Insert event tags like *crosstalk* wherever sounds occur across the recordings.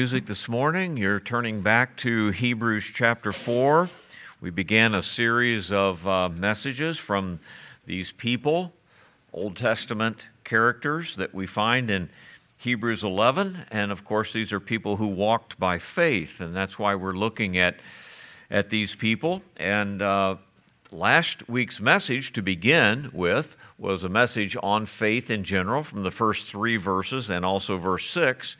Music this morning, you're turning back to Hebrews chapter 4. We began a series of uh, messages from these people, Old Testament characters that we find in Hebrews 11. And of course, these are people who walked by faith, and that's why we're looking at, at these people. And uh, last week's message to begin with was a message on faith in general from the first three verses and also verse 6.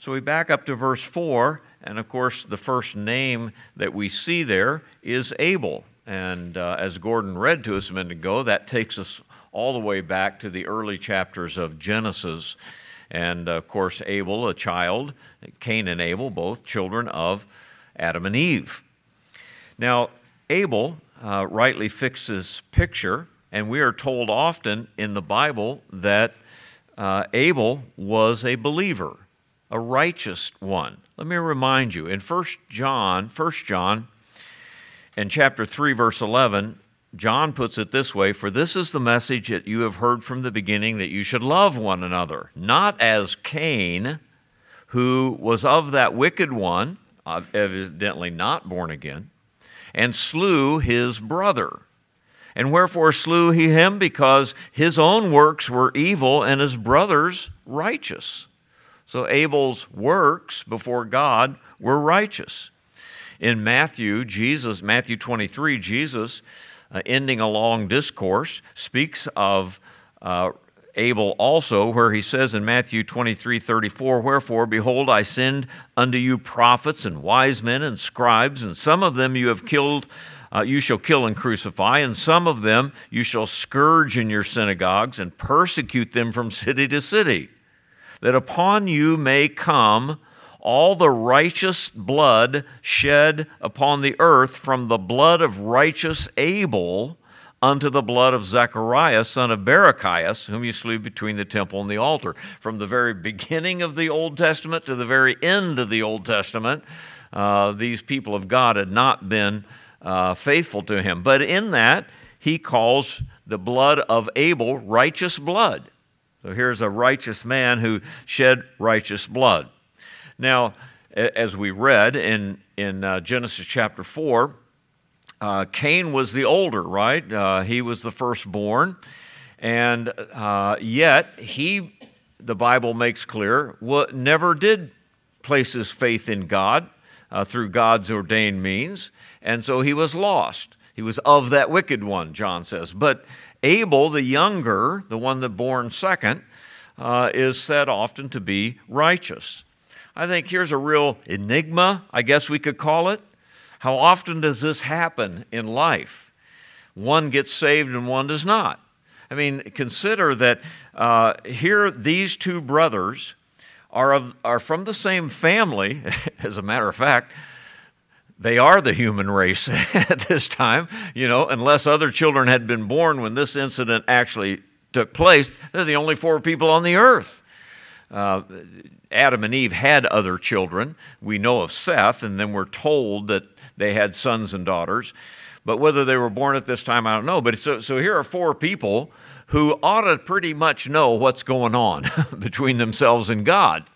So we back up to verse 4, and of course, the first name that we see there is Abel. And uh, as Gordon read to us a minute ago, that takes us all the way back to the early chapters of Genesis. And of course, Abel, a child, Cain and Abel, both children of Adam and Eve. Now, Abel uh, rightly fixes picture, and we are told often in the Bible that uh, Abel was a believer a righteous one. Let me remind you, in 1 John, 1 John, in chapter 3, verse 11, John puts it this way For this is the message that you have heard from the beginning that you should love one another, not as Cain, who was of that wicked one, evidently not born again, and slew his brother. And wherefore slew he him? Because his own works were evil and his brother's righteous. So Abel's works before God were righteous. In Matthew, Jesus, Matthew 23, Jesus, uh, ending a long discourse, speaks of uh, Abel also, where he says in Matthew 23 34, Wherefore, behold, I send unto you prophets and wise men and scribes, and some of them you have killed. Uh, you shall kill and crucify, and some of them you shall scourge in your synagogues and persecute them from city to city that upon you may come all the righteous blood shed upon the earth from the blood of righteous Abel unto the blood of Zechariah, son of Barachias, whom you slew between the temple and the altar. From the very beginning of the Old Testament to the very end of the Old Testament, uh, these people of God had not been uh, faithful to him. But in that, he calls the blood of Abel righteous blood. So here's a righteous man who shed righteous blood. Now, as we read in, in uh, Genesis chapter 4, uh, Cain was the older, right? Uh, he was the firstborn. And uh, yet, he, the Bible makes clear, never did place his faith in God uh, through God's ordained means. And so he was lost. He was of that wicked one, John says. But Abel, the younger, the one that born second, uh, is said often to be righteous. I think here's a real enigma, I guess we could call it. How often does this happen in life? One gets saved and one does not. I mean, consider that uh, here these two brothers are, of, are from the same family, *laughs* as a matter of fact, they are the human race *laughs* at this time, you know, unless other children had been born when this incident actually took place. They're the only four people on the earth. Uh, Adam and Eve had other children. We know of Seth, and then we're told that they had sons and daughters. But whether they were born at this time, I don't know. But so, so here are four people who ought to pretty much know what's going on *laughs* between themselves and God.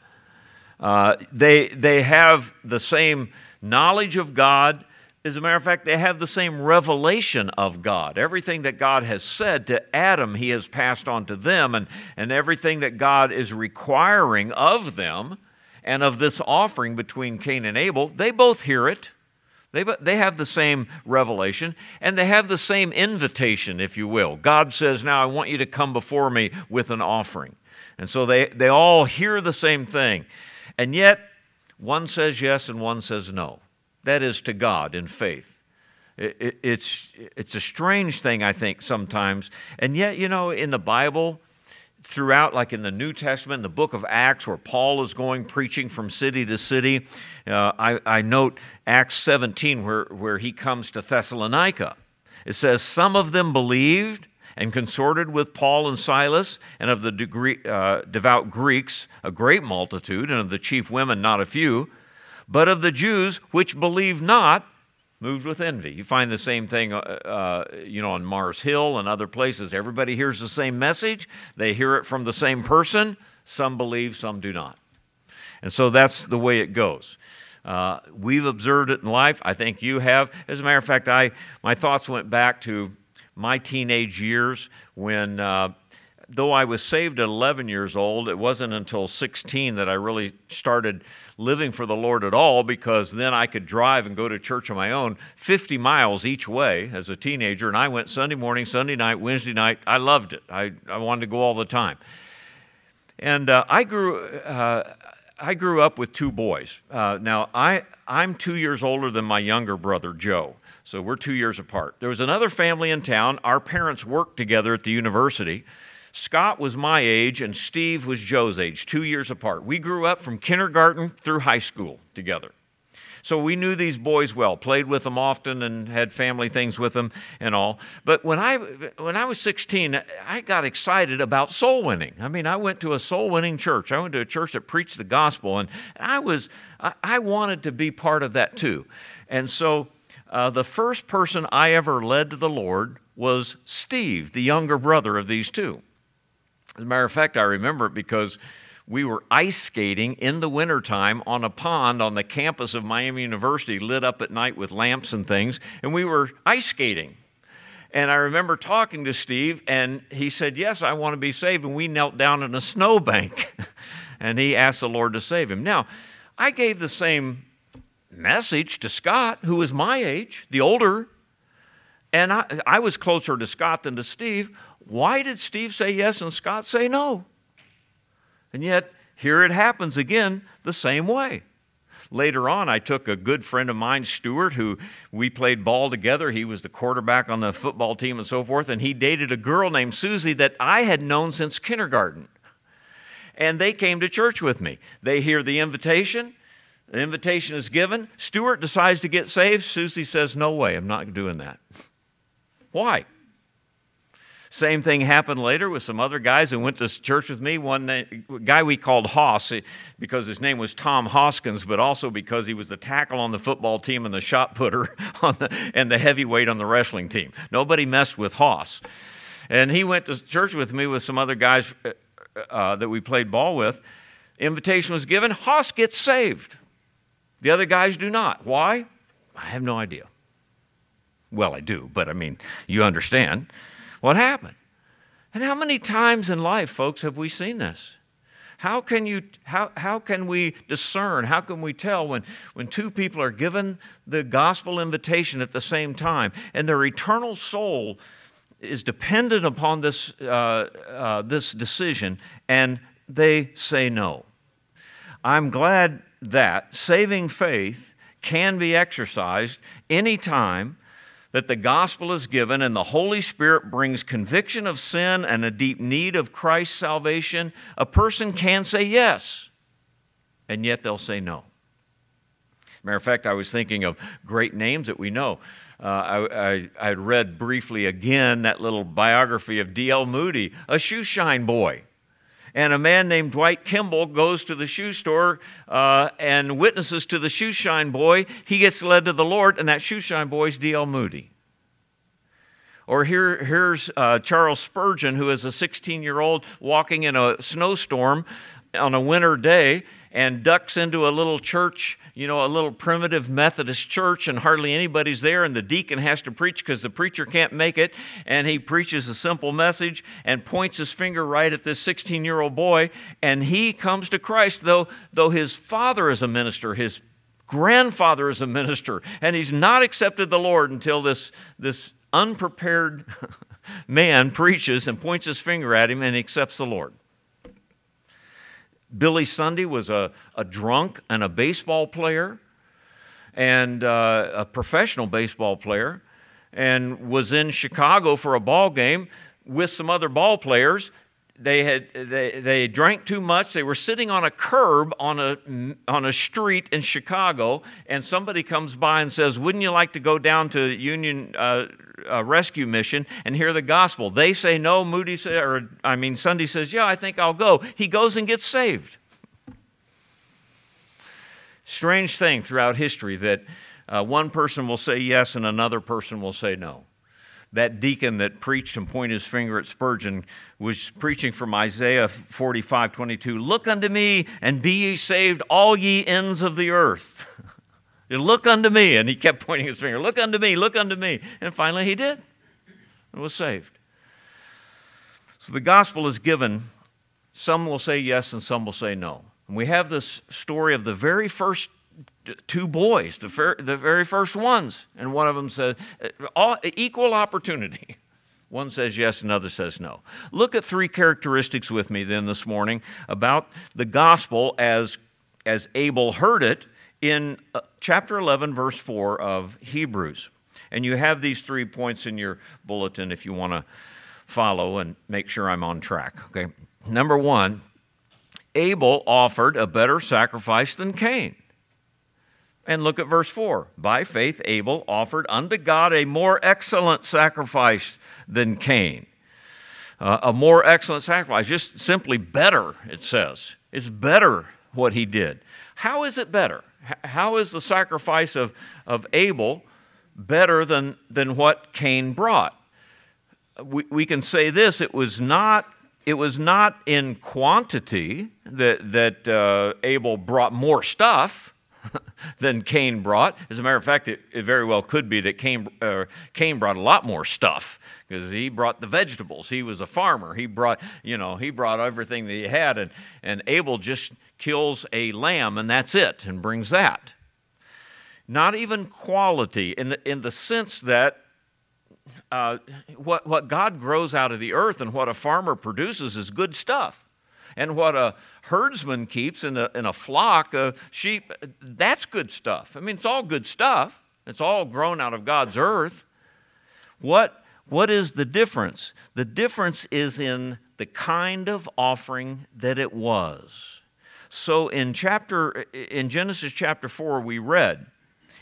Uh, they, they have the same knowledge of God. As a matter of fact, they have the same revelation of God. Everything that God has said to Adam, he has passed on to them, and, and everything that God is requiring of them and of this offering between Cain and Abel, they both hear it. They, they have the same revelation and they have the same invitation, if you will. God says, Now I want you to come before me with an offering. And so they, they all hear the same thing. And yet, one says yes and one says no. That is to God in faith. It, it, it's, it's a strange thing, I think, sometimes. And yet, you know, in the Bible, throughout, like in the New Testament, in the book of Acts, where Paul is going preaching from city to city, uh, I, I note Acts 17, where, where he comes to Thessalonica. It says, Some of them believed and consorted with Paul and Silas, and of the degree, uh, devout Greeks, a great multitude, and of the chief women, not a few. But of the Jews which believed not, moved with envy. You find the same thing, uh, uh, you know, on Mars Hill and other places. Everybody hears the same message, they hear it from the same person. Some believe, some do not. And so that's the way it goes. Uh, we've observed it in life. I think you have. As a matter of fact, I, my thoughts went back to my teenage years when, uh, though I was saved at 11 years old, it wasn't until 16 that I really started living for the Lord at all because then I could drive and go to church on my own 50 miles each way as a teenager. And I went Sunday morning, Sunday night, Wednesday night. I loved it. I, I wanted to go all the time. And uh, I grew. Uh, I grew up with two boys. Uh, now, I, I'm two years older than my younger brother, Joe. So we're two years apart. There was another family in town. Our parents worked together at the university. Scott was my age, and Steve was Joe's age, two years apart. We grew up from kindergarten through high school together. So we knew these boys well, played with them often, and had family things with them and all. But when I when I was 16, I got excited about soul winning. I mean, I went to a soul winning church. I went to a church that preached the gospel, and I was I, I wanted to be part of that too. And so uh, the first person I ever led to the Lord was Steve, the younger brother of these two. As a matter of fact, I remember it because we were ice skating in the wintertime on a pond on the campus of Miami University, lit up at night with lamps and things, and we were ice skating. And I remember talking to Steve, and he said, Yes, I want to be saved. And we knelt down in a snowbank, *laughs* and he asked the Lord to save him. Now, I gave the same message to Scott, who was my age, the older, and I, I was closer to Scott than to Steve. Why did Steve say yes and Scott say no? And yet, here it happens again the same way. Later on, I took a good friend of mine, Stuart, who we played ball together. He was the quarterback on the football team and so forth, and he dated a girl named Susie that I had known since kindergarten. And they came to church with me. They hear the invitation, the invitation is given. Stuart decides to get saved. Susie says, No way, I'm not doing that. Why? Same thing happened later with some other guys who went to church with me. One guy we called Hoss because his name was Tom Hoskins, but also because he was the tackle on the football team and the shot putter *laughs* the, and the heavyweight on the wrestling team. Nobody messed with Hoss. And he went to church with me with some other guys uh, uh that we played ball with. Invitation was given. Hoss gets saved. The other guys do not. Why? I have no idea. Well, I do, but I mean, you understand what happened. And how many times in life, folks, have we seen this? How can, you, how, how can we discern, how can we tell when, when two people are given the gospel invitation at the same time and their eternal soul is dependent upon this, uh, uh, this decision and they say no? I'm glad that saving faith can be exercised anytime that the gospel is given and the Holy Spirit brings conviction of sin and a deep need of Christ's salvation, a person can say yes, and yet they'll say no. Matter of fact, I was thinking of great names that we know. Uh, I, I, I read briefly again that little biography of D.L. Moody, a shoeshine boy and a man named Dwight Kimball goes to the shoe store uh, and witnesses to the shoeshine boy. He gets led to the Lord, and that shoeshine boy is D.L. Moody. Or here, here's uh, Charles Spurgeon, who is a 16 year old walking in a snowstorm on a winter day and ducks into a little church you know, a little primitive Methodist church and hardly anybody's there, and the deacon has to preach because the preacher can't make it. And he preaches a simple message and points his finger right at this 16 year old boy, and he comes to Christ, though, though his father is a minister, his grandfather is a minister, and he's not accepted the Lord until this, this unprepared *laughs* man preaches and points his finger at him and accepts the Lord. Billy Sunday was a, a drunk and a baseball player, and uh, a professional baseball player, and was in Chicago for a ball game with some other ball players. They had they, they drank too much. They were sitting on a curb on a on a street in Chicago, and somebody comes by and says, "Wouldn't you like to go down to Union uh, uh, rescue mission and hear the gospel. They say no. Moody say, or I mean, Sunday says, yeah, I think I'll go. He goes and gets saved. Strange thing throughout history that uh, one person will say yes and another person will say no. that deacon that preached and pointed his finger at Spurgeon was preaching from Isaiah 45 22. Look unto me and be ye saved, all ye ends of the earth. *laughs* look unto me. And he kept *laughs* pointing his finger, look unto me, look unto me. And finally he did and was saved. So the gospel is given. Some will say yes and some will say no. And we have this story of the very first two boys, the, fer- the very first ones. And one of them says, uh, all, equal opportunity. *laughs* One says yes, another says no. Look at three characteristics with me then this morning about the gospel as, as Abel heard it in uh, chapter 11, verse 4 of Hebrews. And you have these three points in your bulletin if you want to follow and make sure I'm on track. Okay. Number one, Abel offered a better sacrifice than Cain. And look at verse 4. By faith, Abel offered unto God a more excellent sacrifice than Cain. Uh, a more excellent sacrifice, just simply better, it says. It's better what he did. How is it better? How is the sacrifice of, of Abel better than, than what Cain brought? We, we can say this it was not it was not in quantity that, that uh, Abel brought more stuff *laughs* than Cain brought. As a matter of fact, it, it very well could be that Cain, uh, Cain brought a lot more stuff because he brought the vegetables. He was a farmer. He brought, you know, he brought everything that he had, and, and Abel just kills a lamb and that's it and brings that. Not even quality in the, in the sense that uh, what, what God grows out of the earth and what a farmer produces is good stuff. And what a herdsman keeps in a, in a flock of sheep, that's good stuff. I mean, it's all good stuff. It's all grown out of God's earth. What, what is the difference? The difference is in the kind of offering that it was. So in chapter in Genesis chapter 4 we read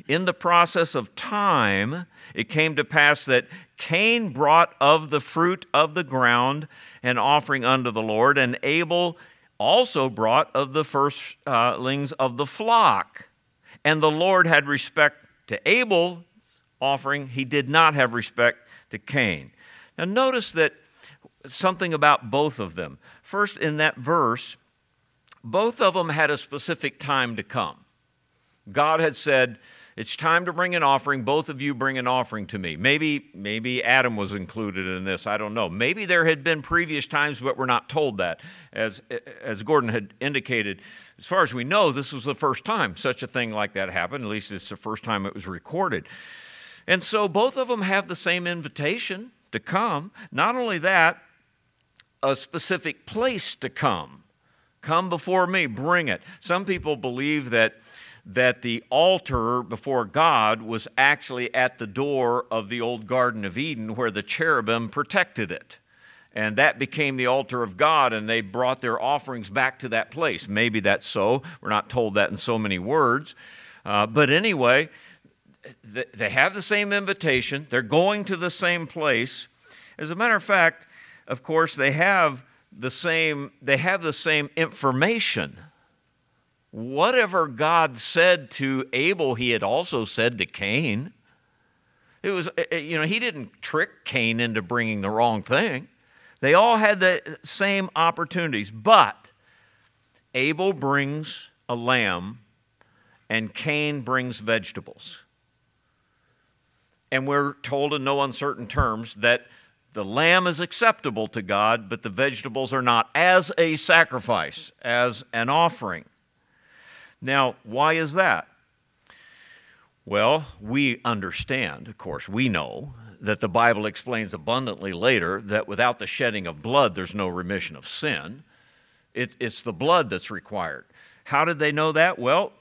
in the process of time it came to pass that Cain brought of the fruit of the ground an offering unto the Lord and Abel also brought of the firstlings uh, of the flock. And the Lord had respect to Abel's offering, he did not have respect to Cain. Now, notice that something about both of them. First, in that verse, both of them had a specific time to come. God had said, it's time to bring an offering. Both of you bring an offering to me. Maybe, maybe Adam was included in this. I don't know. Maybe there had been previous times, but we're not told that. As, as Gordon had indicated, as far as we know, this was the first time such a thing like that happened. At least it's the first time it was recorded. And so both of them have the same invitation to come. Not only that, a specific place to come. Come before me, bring it. Some people believe that that the altar before God was actually at the door of the old Garden of Eden where the cherubim protected it. And that became the altar of God, and they brought their offerings back to that place. Maybe that's so. We're not told that in so many words. Uh, but anyway, they have the same invitation, they're going to the same place. As a matter of fact, of course, they have the same, they have the same information whatever God said to Abel, he had also said to Cain. It was, eh, eh, you know, he didn't trick Cain into bringing the wrong thing. They all had the same opportunities, but Abel brings a lamb and Cain brings vegetables. And we're told in no uncertain terms that the lamb is acceptable to God, but the vegetables are not as a sacrifice, as an offering. Now, why is that? Well, we understand, of course, we know that the Bible explains abundantly later that without the shedding of blood, there's no remission of sin. It, it's the blood that's required. How did they know that? Well,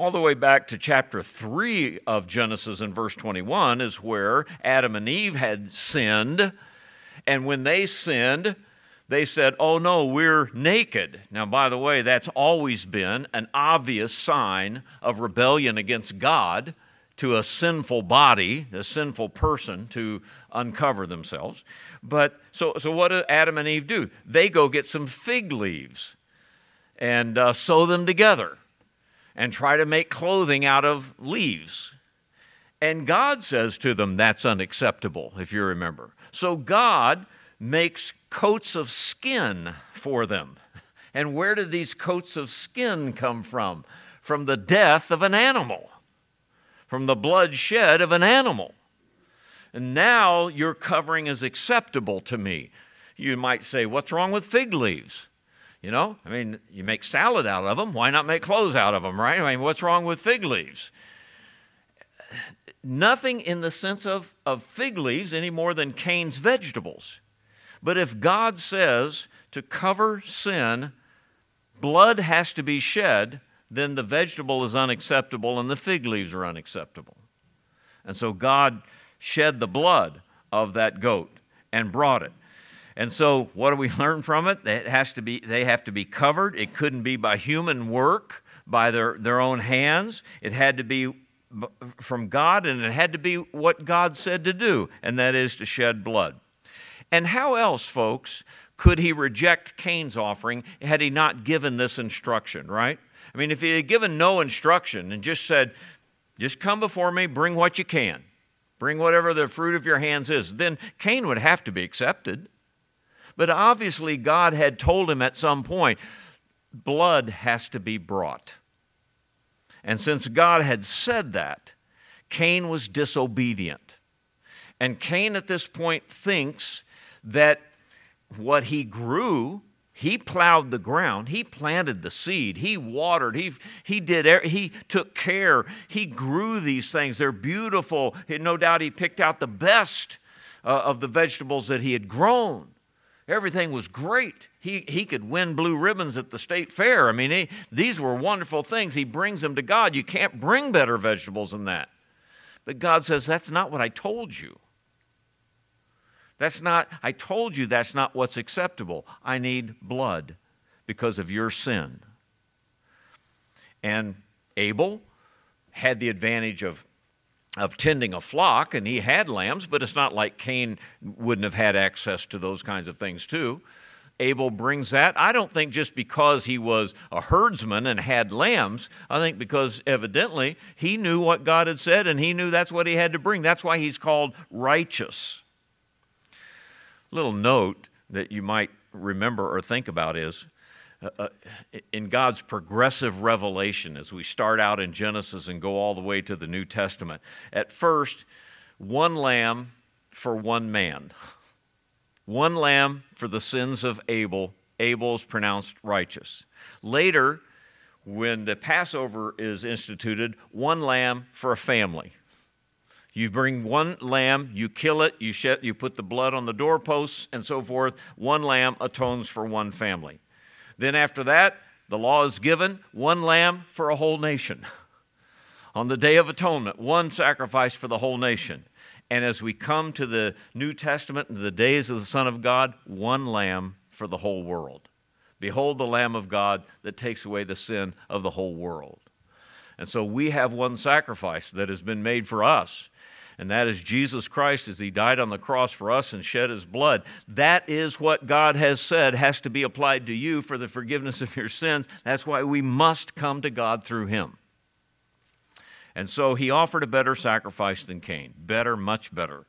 all the way back to chapter 3 of Genesis and verse 21 is where Adam and Eve had sinned. And when they sinned, they said, Oh no, we're naked. Now, by the way, that's always been an obvious sign of rebellion against God to a sinful body, a sinful person to uncover themselves. But so, so what do Adam and Eve do? They go get some fig leaves and uh, sew them together and try to make clothing out of leaves. And God says to them, That's unacceptable, if you remember. So God makes coats of skin for them. *laughs* And where did these coats of skin come from? From the death of an animal, from the blood shed of an animal. And now your covering is acceptable to me. You might say, What's wrong with fig leaves? You know, I mean, you make salad out of them. Why not make clothes out of them, right? I mean, what's wrong with fig leaves? Nothing in the sense of, of fig leaves any more than Cain's vegetables. But if God says to cover sin, blood has to be shed, then the vegetable is unacceptable and the fig leaves are unacceptable. And so God shed the blood of that goat and brought it. And so, what do we *laughs* learn from it? It has to be, they have to be covered. It couldn't be by human work, by their, their own hands. It had to be from God, and it had to be what God said to do, and that is to shed blood. And how else, folks, could he reject Cain's offering had he not given this instruction, right? I mean, if he had given no instruction and just said, just come before me, bring what you can, bring whatever the fruit of your hands is, then Cain would have to be accepted. But obviously, God had told him at some point, blood has to be brought. And since God had said that, Cain was disobedient. And Cain at this point thinks that what he grew, he plowed the ground, he planted the seed, he watered, he, he did, he took care, he grew these things. They're beautiful. No doubt he picked out the best uh, of the vegetables that he had grown. Everything was great. He, he could win blue ribbons at the state fair. I mean, he, these were wonderful things. He brings them to God. You can't bring better vegetables than that. But God says, That's not what I told you. That's not, I told you that's not what's acceptable. I need blood because of your sin. And Abel had the advantage of of tending a flock, and he had lambs, but it's not like Cain wouldn't have had access to those kinds of things too. Abel brings that. I don't think just because he was a herdsman and had lambs. I think because evidently he knew what God had said and he knew that's what he had to bring. That's why he's called righteous. Little note that you might remember or think about is uh, uh, in God's progressive revelation as we start out in Genesis and go all the way to the New Testament. At first, one lamb for one man, one lamb for the sins of Abel. Abel's pronounced righteous. Later, when the Passover is instituted, one lamb for a family. You bring one lamb, you kill it, you, shed, you put the blood on the doorposts, and so forth. One lamb atones for one family. Then, after that, the law is given one lamb for a whole nation. *laughs* On the Day of Atonement, one sacrifice for the whole nation. And as we come to the New Testament and the days of the Son of God, one lamb for the whole world. Behold the Lamb of God that takes away the sin of the whole world. And so we have one sacrifice that has been made for us and that is Jesus Christ as He died on the cross for us and shed His blood. That is what God has said has to be applied to you for the forgiveness of your sins. That's why we must come to God through Him. And so He offered a better sacrifice than Cain. Better, much better.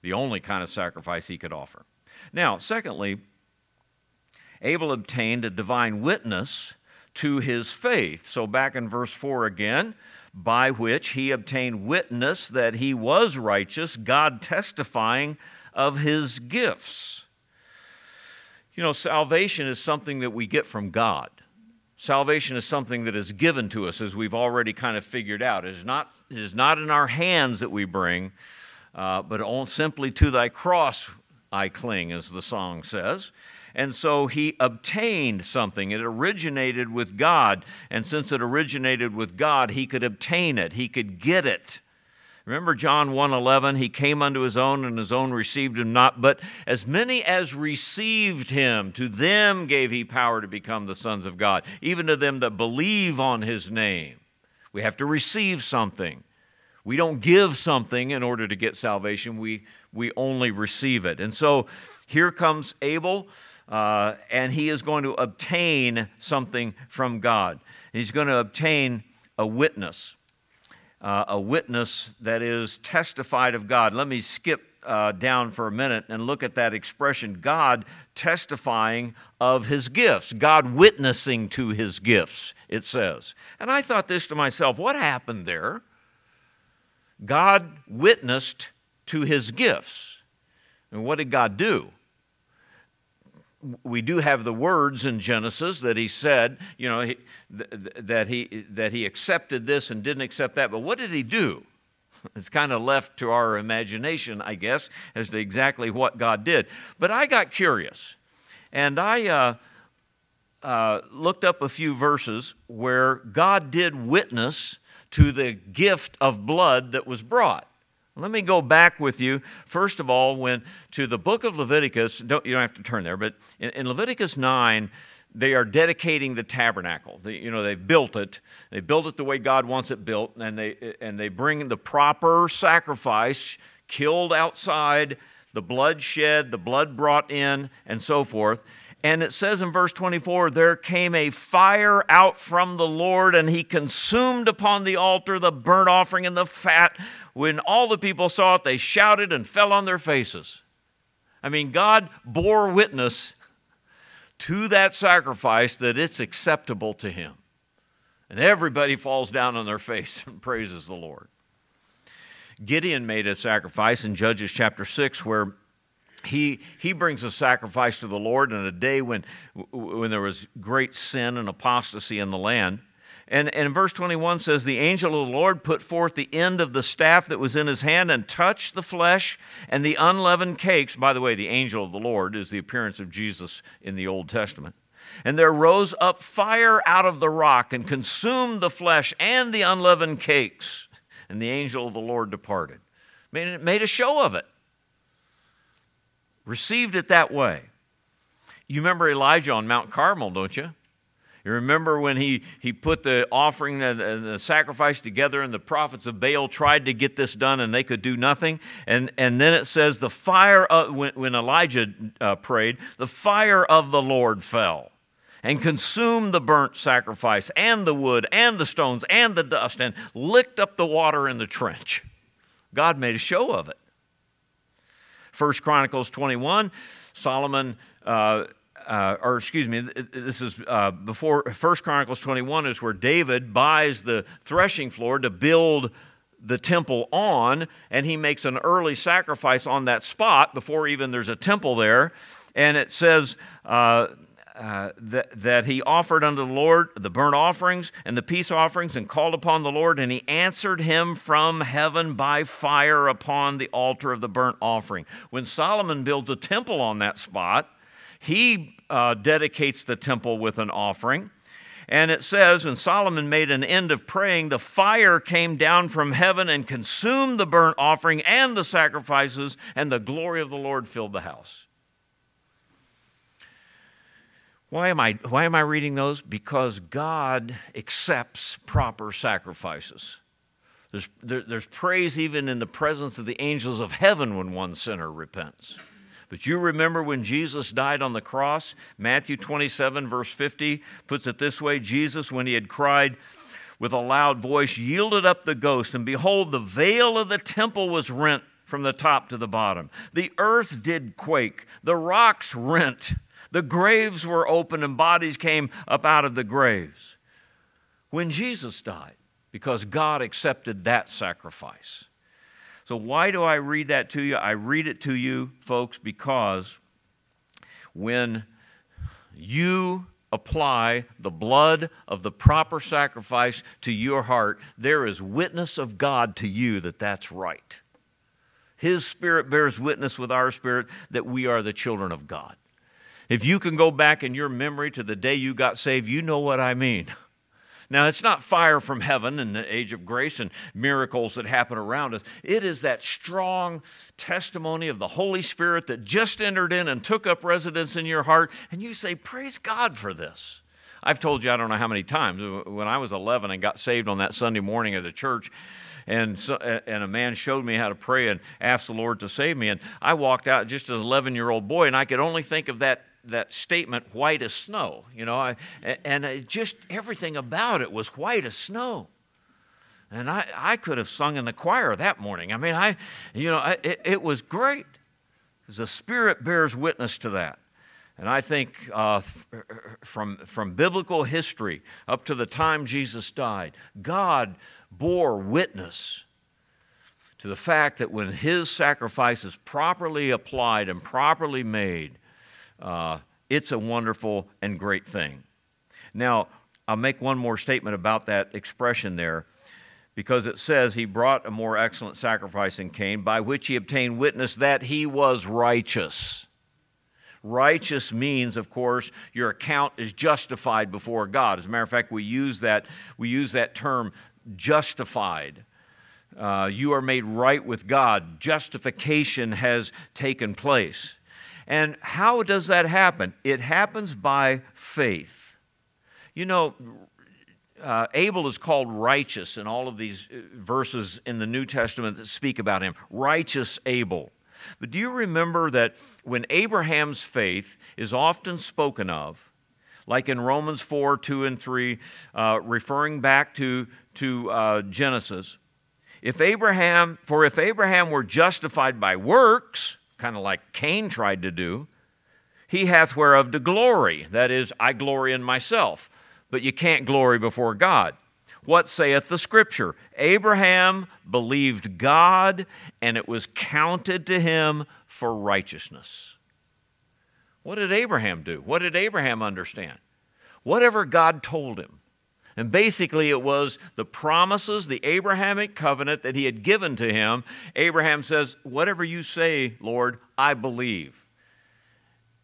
The only kind of sacrifice He could offer. Now, secondly, Abel obtained a divine witness to his faith. So, back in verse 4 again, by which he obtained witness that he was righteous, God testifying of his gifts. You know, salvation is something that we get from God. Salvation is something that is given to us, as we've already kind of figured out. It is not, it is not in our hands that we bring, uh, but simply to thy cross I cling, as the song says. And so he obtained something. It originated with God. And since it originated with God, he could obtain it, he could get it. Remember John 1:11, he came unto his own and his own received him not, but as many as received him, to them gave he power to become the sons of God, even to them that believe on his name. We have to receive something. We don't give something in order to get salvation. We we only receive it. And so here comes Abel uh, and he is going to obtain something from God. He's going to obtain a witness. Uh, a witness that is testified of God. Let me skip uh, down for a minute and look at that expression God testifying of his gifts, God witnessing to his gifts, it says. And I thought this to myself what happened there? God witnessed to his gifts. And what did God do? We do have the words in Genesis that he said, you know, he, th- that, he, that he accepted this and didn't accept that. But what did he do? *laughs* It's kind of left to our imagination, I guess, as to exactly what God did. But I got curious, and I uh, uh, looked up a few verses where God did witness to the gift of blood that was brought. Let me go back with you, first of all, when to the book of Leviticus. Don't, you don't have to turn there, but in, in Leviticus 9, they are dedicating the tabernacle. They, you know, they've built it. They built it the way God wants it built, and they, and they bring the proper sacrifice, killed outside, the blood shed, the blood brought in, and so forth. And it says in verse 24, there came a fire out from the Lord, and he consumed upon the altar the burnt offering and the fat. When all the people saw it, they shouted and fell on their faces. I mean, God bore witness to that sacrifice that it's acceptable to him. And everybody falls down on their face *laughs* and praises the Lord. Gideon made a sacrifice in Judges chapter 6 where he, he brings a sacrifice to the Lord in a day when, when there was great sin and apostasy in the land. And, and verse 21 says, The angel of the Lord put forth the end of the staff that was in his hand and touched the flesh and the unleavened cakes. By the way, the angel of the Lord is the appearance of Jesus in the Old Testament. And there rose up fire out of the rock and consumed the flesh and the unleavened cakes. And the angel of the Lord departed. Made, made a show of it. Received it that way. You remember Elijah on Mount Carmel, don't you? You remember when he, he put the offering and the sacrifice together, and the prophets of Baal tried to get this done, and they could do nothing. And, and then it says, the fire, of, when, when Elijah uh, prayed, the fire of the Lord fell and consumed the burnt sacrifice, and the wood, and the stones, and the dust, and licked up the water in the trench. God made a show of it. First Chronicles 21, Solomon uh, uh, or excuse me, this is uh, before First Chronicles 21 is where David buys the threshing floor to build the temple on, and he makes an early sacrifice on that spot before even there's a temple there. And it says uh, uh, that, that he offered unto the Lord the burnt offerings and the peace offerings and called upon the Lord, and he answered him from heaven by fire upon the altar of the burnt offering. When Solomon builds a temple on that spot, he uh, dedicates the temple with an offering. And it says, when Solomon made an end of praying, the fire came down from heaven and consumed the burnt offering and the sacrifices, and the glory of the Lord filled the house. Why am I, why am I reading those? Because God accepts proper sacrifices. There's, there, there's praise even in the presence of the angels of heaven when one sinner repents. But you remember when Jesus died on the cross? Matthew 27, verse 50 puts it this way Jesus, when he had cried with a loud voice, yielded up the ghost, and behold, the veil of the temple was rent from the top to the bottom. The earth did quake, the rocks rent, the graves were opened, and bodies came up out of the graves. When Jesus died, because God accepted that sacrifice. So, why do I read that to you? I read it to you, folks, because when you apply the blood of the proper sacrifice to your heart, there is witness of God to you that that's right. His Spirit bears witness with our spirit that we are the children of God. If you can go back in your memory to the day you got saved, you know what I mean. Now, it's not fire from heaven in the age of grace and miracles that happen around us. It is that strong testimony of the Holy Spirit that just entered in and took up residence in your heart, and you say, Praise God for this. I've told you, I don't know how many times, uh, when I was 11 and got saved on that Sunday morning at a church, and so, and a man showed me how to pray and asked the Lord to save me. And I walked out just as an 11 year old boy, and I could only think of that that statement, white as snow, you know, I, and just everything about it was white as snow. And I, I could have sung in the choir that morning. I mean, I, you know, I, it, it was great. Because the Spirit bears witness to that. And I think uh, er, er, er, from, from biblical history up to the time Jesus died, God bore witness to the fact that when his sacrifice is properly applied and properly made, uh, it's a wonderful and great thing. Now, I'll make one more statement about that expression there because it says he brought a more excellent sacrifice than Cain, by which he obtained witness that he was righteous. Righteous means, of course, your account is justified before God. As a matter of fact, we use that, we use that term justified. Uh, you are made right with God. Justification has taken place. And how does that happen? It happens by faith. You know, uh, Abel is called righteous in all of these uh, verses in the New Testament that speak about him. Righteous Abel. But do you remember that when Abraham's faith is often spoken of, like in Romans 4 2 and 3, uh, referring back to, to uh, Genesis, if Abraham, for if Abraham were justified by works, kind of like Cain tried to do, he hath whereof to glory. That is, I glory in myself. But you can't glory before God. What saith the Scripture? Abraham believed God, and it was counted to him for righteousness. What did Abraham do? What did Abraham understand? Whatever God told him. And basically, it was the promises, the Abrahamic covenant that he had given to him. Abraham says, Whatever you say, Lord, I believe.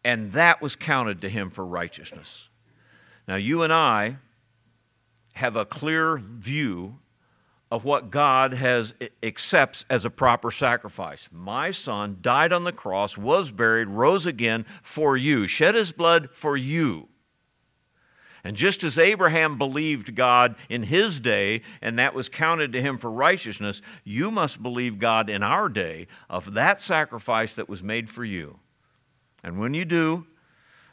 And that was counted to him for righteousness. Now, you and I have a clear view of what God has accepts as a proper sacrifice. My son died on the cross, was buried, rose again for you, shed his blood for you. And just as Abraham believed God in his day, and that was counted to him for righteousness, you must believe God in our day of that sacrifice that was made for you. And when you do,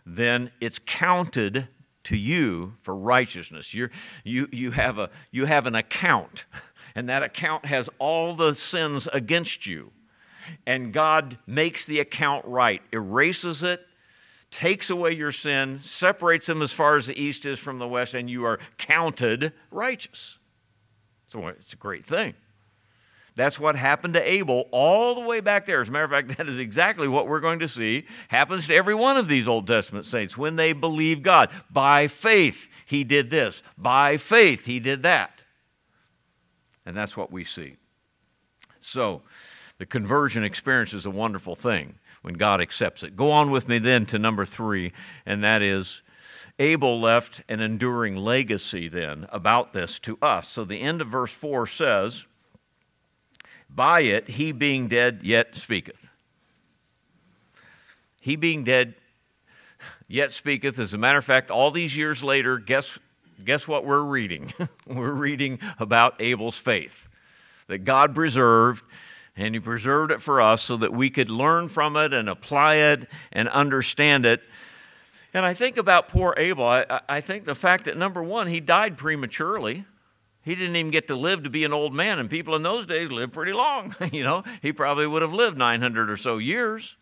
then it's counted to you for righteousness. You're, you, you, have a, you have an account, *laughs* and that account has all the sins against you. And God makes the account right, erases it, takes away your sin, separates them as far as the east is from the west, and you are counted righteous. So it's a great thing. That's what happened to Abel all the way back there. As a matter of fact, *laughs* that is exactly what we're going to see happens to every one of these Old Testament saints when they believe God. By faith, he did this. By faith, he did that. And that's what we see. So, the conversion experience is a wonderful thing when God accepts it. Go on with me then to number three, and that is Abel left an enduring legacy then about this to us. So the end of verse 4 says, By it he being dead yet speaketh. He being dead yet speaketh. As a matter of fact, all these years later, guess, guess what we're reading? *laughs* we're reading about Abel's faith that God preserved and He preserved it for us so that we could learn from it and apply it and understand it. And I think about poor Abel. I, I think the fact that, number one, he died prematurely. He didn't even get to live to be an old man, and people in those days lived pretty long. *laughs* you know, he probably would have lived 900 or so years.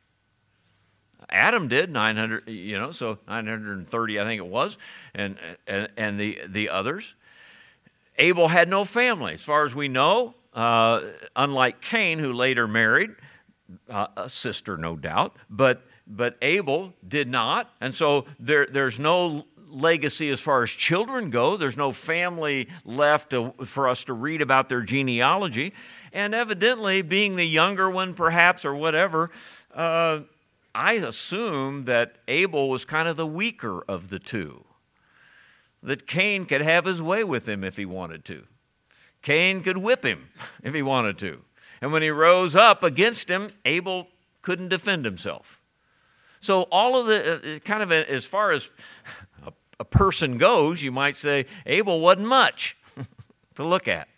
Adam did 900, you know, so 930, I think it was, and and, and the the others. Abel had no family, as far as we know. Uh, unlike Cain, who later married uh, a sister, no doubt, but, but Abel did not. And so there, there's no legacy as far as children go. There's no family left to, for us to read about their genealogy. And evidently, being the younger one, perhaps, or whatever, uh, I assume that Abel was kind of the weaker of the two. That Cain could have his way with him if he wanted to. Cain could whip him *laughs* if he wanted to. And when he rose up against him, Abel couldn't defend himself. So, all of the uh, uh kind of a, as far as *laughs* a, a person goes, you might say Abel wasn't much *laughs* to look at.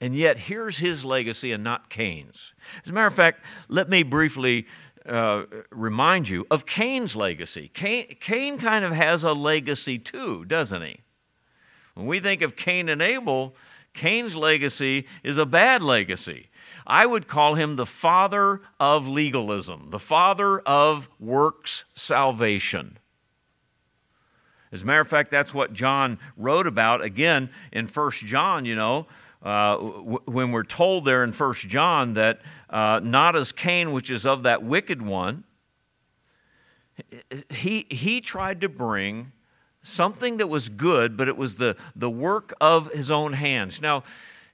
And yet, here's his legacy and not Cain's. As a matter of fact, let me briefly uh, remind you of Cain's legacy. Cain, Cain kind of has a legacy too, doesn't he? When we think of Cain and Abel, Cain's legacy is a bad legacy. I would call him the father of legalism, the father of works salvation. As a matter of fact, that's what John wrote about again in 1 John, you know, uh, w- when we're told there in 1 John that uh, not as Cain, which is of that wicked one, he, he tried to bring something that was good, but it was the, the work of his own hands. Now,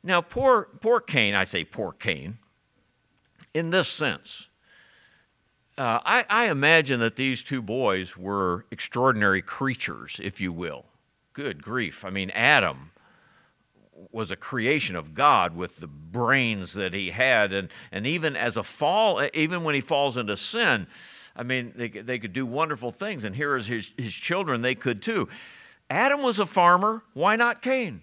now poor, poor Cain, I say poor Cain, in this sense. Uh, I, I imagine that these two boys were extraordinary creatures, if you will. Good grief. I mean, Adam was a creation of God with the brains that he had. And, and even as a fall, even when he falls into sin, I mean, they, they could do wonderful things. And here is his, his children, they could too. Adam was a farmer. Why not Cain?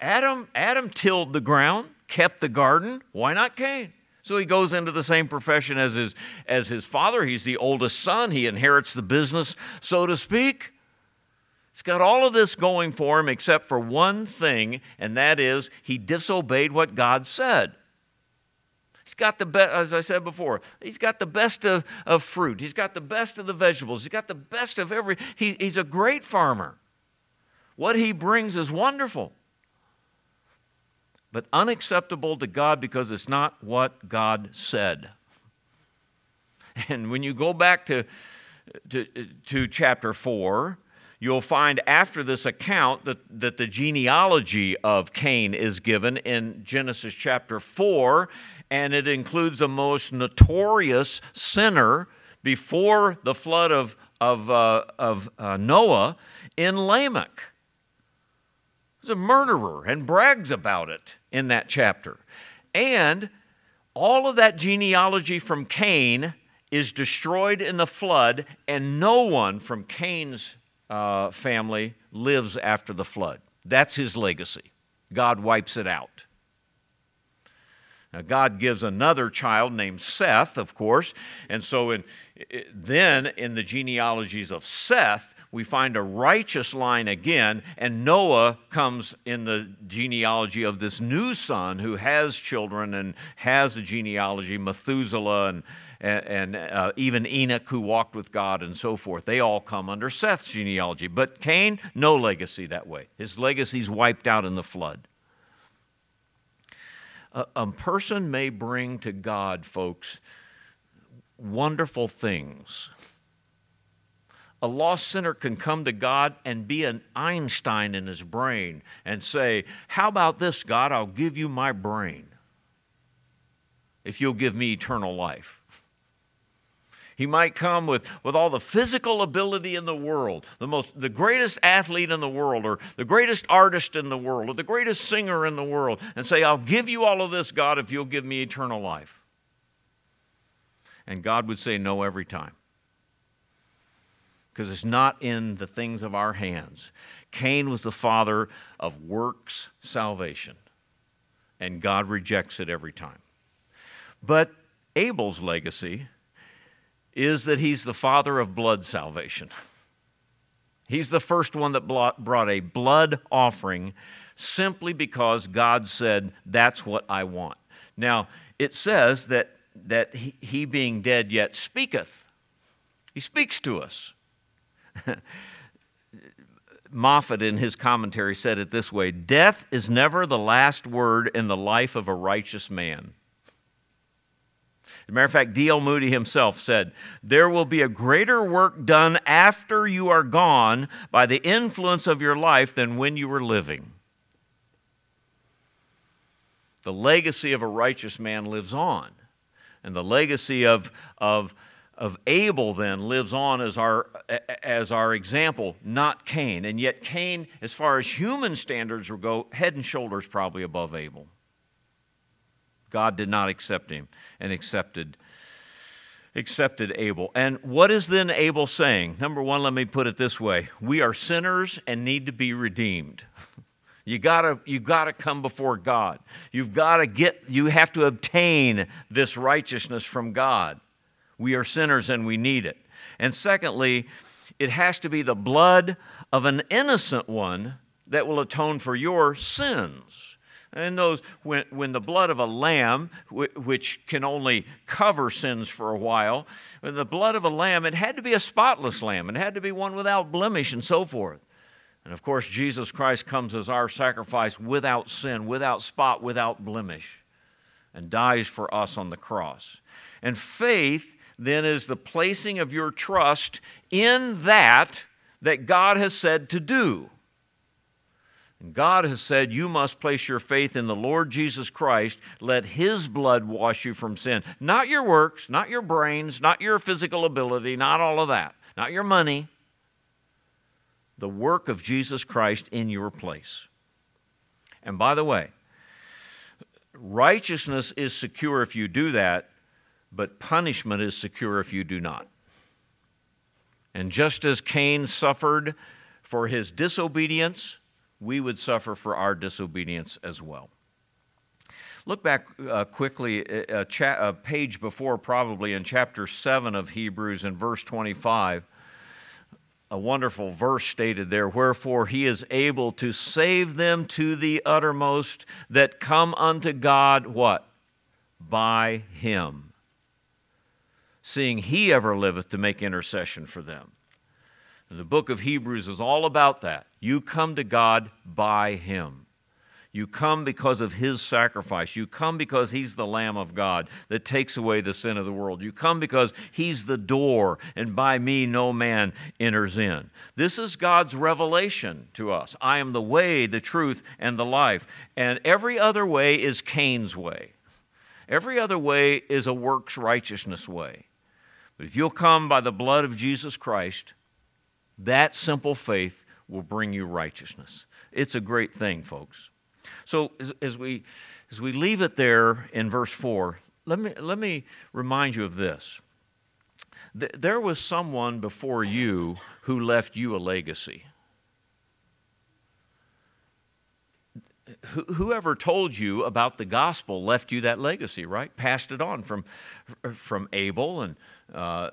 Adam, Adam tilled the ground, kept the garden. Why not Cain? So he goes into the same profession as his, as his father. He's the oldest son. He inherits the business, so to speak. He's got all of this going for him except for one thing, and that is he disobeyed what God said. He's got the best, as I said before, he's got the best of, of fruit. He's got the best of the vegetables. He's got the best of every, he, he's a great farmer. What he brings is wonderful, but unacceptable to God because it's not what God said. *laughs* And when you go back to, to, to chapter 4, you'll find after this account that, that the genealogy of Cain is given in Genesis chapter 4, and it includes the most notorious sinner before the flood of, of, uh, of uh, Noah in Lamech. He's a murderer and brags about it in that chapter. And all of that genealogy from Cain is destroyed in the flood, and no one from Cain's uh, family lives after the flood. That's his legacy. God wipes it out. Now, God gives another child named Seth, of course, and so in, then in the genealogies of Seth, we find a righteous line again, and Noah comes in the genealogy of this new son who has children and has a genealogy, Methuselah and, and, uh, even Enoch who walked with God and so forth. They all come under Seth's genealogy. But Cain, no legacy that way. His legacy's wiped out in the flood a, a person may bring to God, folks, wonderful things. A lost sinner can come to God and be an Einstein in his brain and say, How about this, God? I'll give you my brain if you'll give me eternal life. He might come with, with all the physical ability in the world, the, most, the greatest athlete in the world, or the greatest artist in the world, or the greatest singer in the world, and say, I'll give you all of this, God, if you'll give me eternal life. And God would say no every time. Because it's not in the things of our hands. Cain was the father of works salvation, and God rejects it every time. But Abel's legacy is that he's the father of blood salvation. He's the first one that brought a blood offering simply because God said, That's what I want. Now, it says that, that he, he being dead yet speaketh. He speaks to us. *laughs* Moffatt, in his commentary, said it this way Death is never the last word in the life of a righteous man. As a matter of fact, D.L. Moody himself said, There will be a greater work done after you are gone by the influence of your life than when you were living. The legacy of a righteous man lives on. And the legacy of, of, of Abel then lives on as our, as our example, not Cain. And yet, Cain, as far as human standards will go, head and shoulders probably above Abel. God did not accept him and accepted accepted Abel. And what is then Abel saying? Number 1, let me put it this way. We are sinners and need to be redeemed. *laughs* You gotta, you gotta come before God. You've got to get, you have to obtain this righteousness from God. We are sinners and we need it. And secondly, it has to be the blood of an innocent one that will atone for your sins. And those, when, when the blood of a lamb, which can only cover sins for a while, the blood of a lamb, it had to be a spotless lamb. It had to be one without blemish and so forth. And of course, Jesus Christ comes as our sacrifice without sin, without spot, without blemish, and dies for us on the cross. And faith then is the placing of your trust in that that God has said to do. And God has said, You must place your faith in the Lord Jesus Christ. Let His blood wash you from sin. Not your works, not your brains, not your physical ability, not all of that, not your money. The work of Jesus Christ in your place. And by the way, righteousness is secure if you do that, but punishment is secure if you do not. And just as Cain suffered for his disobedience, we would suffer for our disobedience as well. Look back uh, quickly, a, cha- a page before, probably in chapter 7 of Hebrews, in verse 25 a wonderful verse stated there wherefore he is able to save them to the uttermost that come unto God what? By him. Seeing he ever liveth to make intercession for them and the book of Hebrews is all about that. You come to God by Him. You come because of His sacrifice. You come because He's the Lamb of God that takes away the sin of the world. You come because He's the door, and by me no man enters in. This is God's revelation to us. I am the way, the truth, and the life. And every other way is Cain's way. Every other way is a works righteousness way. But if you'll come by the blood of Jesus Christ, that simple faith will bring you righteousness. It's a great thing, folks. So as, as, we as we leave it there in verse 4, let me let me remind you of this. There was someone before you who left you a legacy. whoever told you about the gospel left you that legacy, right? Passed it on from from Abel, and uh,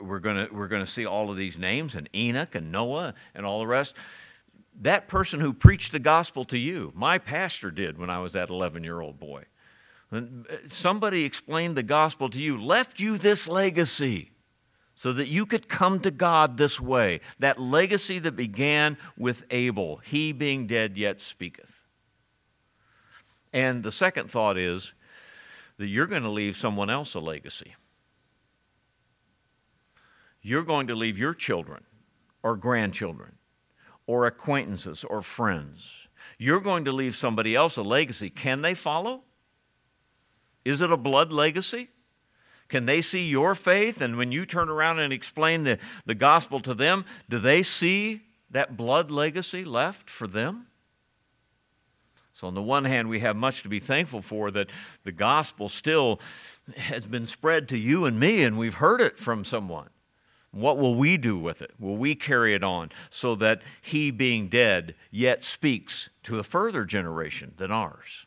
we're gonna we're gonna see all of these names, and Enoch, and Noah, and all the rest. That person who preached the gospel to you, my pastor did when I was that 11 year old boy. When uh, somebody explained the gospel to you, left you this legacy so that you could come to God this way. That legacy that began with Abel, he being dead yet speaketh. And the second thought is that you're going to leave someone else a legacy. You're going to leave your children or grandchildren or acquaintances or friends. You're going to leave somebody else a legacy. Can they follow? Is it a blood legacy? Can they see your faith? And when you turn around and explain the, the gospel to them, do they see that blood legacy left for them? So, on the one hand, we have much to be thankful for that the gospel still has been spread to you and me, and we've heard it from someone. What will we do with it? Will we carry it on so that he, being dead, yet speaks to a further generation than ours?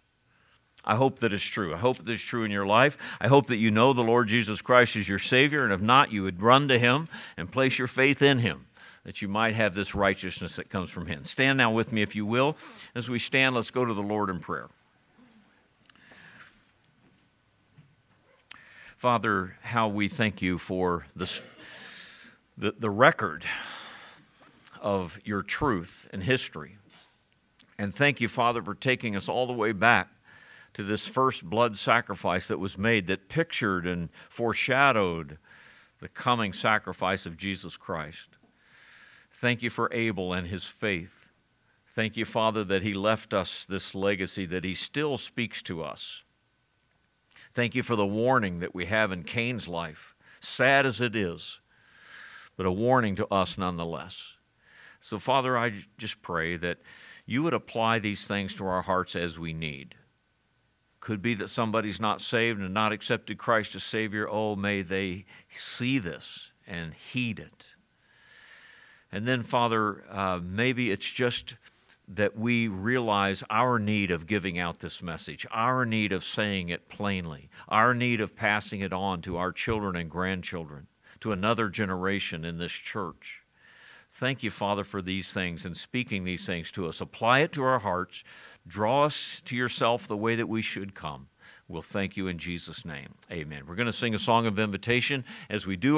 I hope that it's true. I hope that it's true in your life. I hope that you know the Lord Jesus Christ is your Savior, and if not, you would run to him and place your faith in him that you might have this righteousness that comes from Him. Stand now with me, if you will. As we stand, let's go to the Lord in prayer. Father, how we thank you for this, the, the record of your truth and history. And thank you, Father, for taking us all the way back to this first blood sacrifice that was made that pictured and foreshadowed the coming sacrifice of Jesus Christ. Thank you for Abel and his faith. Thank you, Father, that he left us this legacy, that he still speaks to us. Thank you for the warning that we have in Cain's life, sad as it is, but a warning to us nonetheless. So, Father, I just pray that you would apply these things to our hearts as we need. Could be that somebody's not saved and not accepted Christ as Savior. Oh, may they see this and heed it. And then, Father, uh, maybe it's just that we realize our need of giving out this message, our need of saying it plainly, our need of passing it on to our children and grandchildren, to another generation in this church. Thank you, Father, for these things and speaking these things to us. Apply it to our hearts. Draw us to yourself the way that we should come. We'll thank you in Jesus' name. Amen. We're going to sing a song of invitation as we do our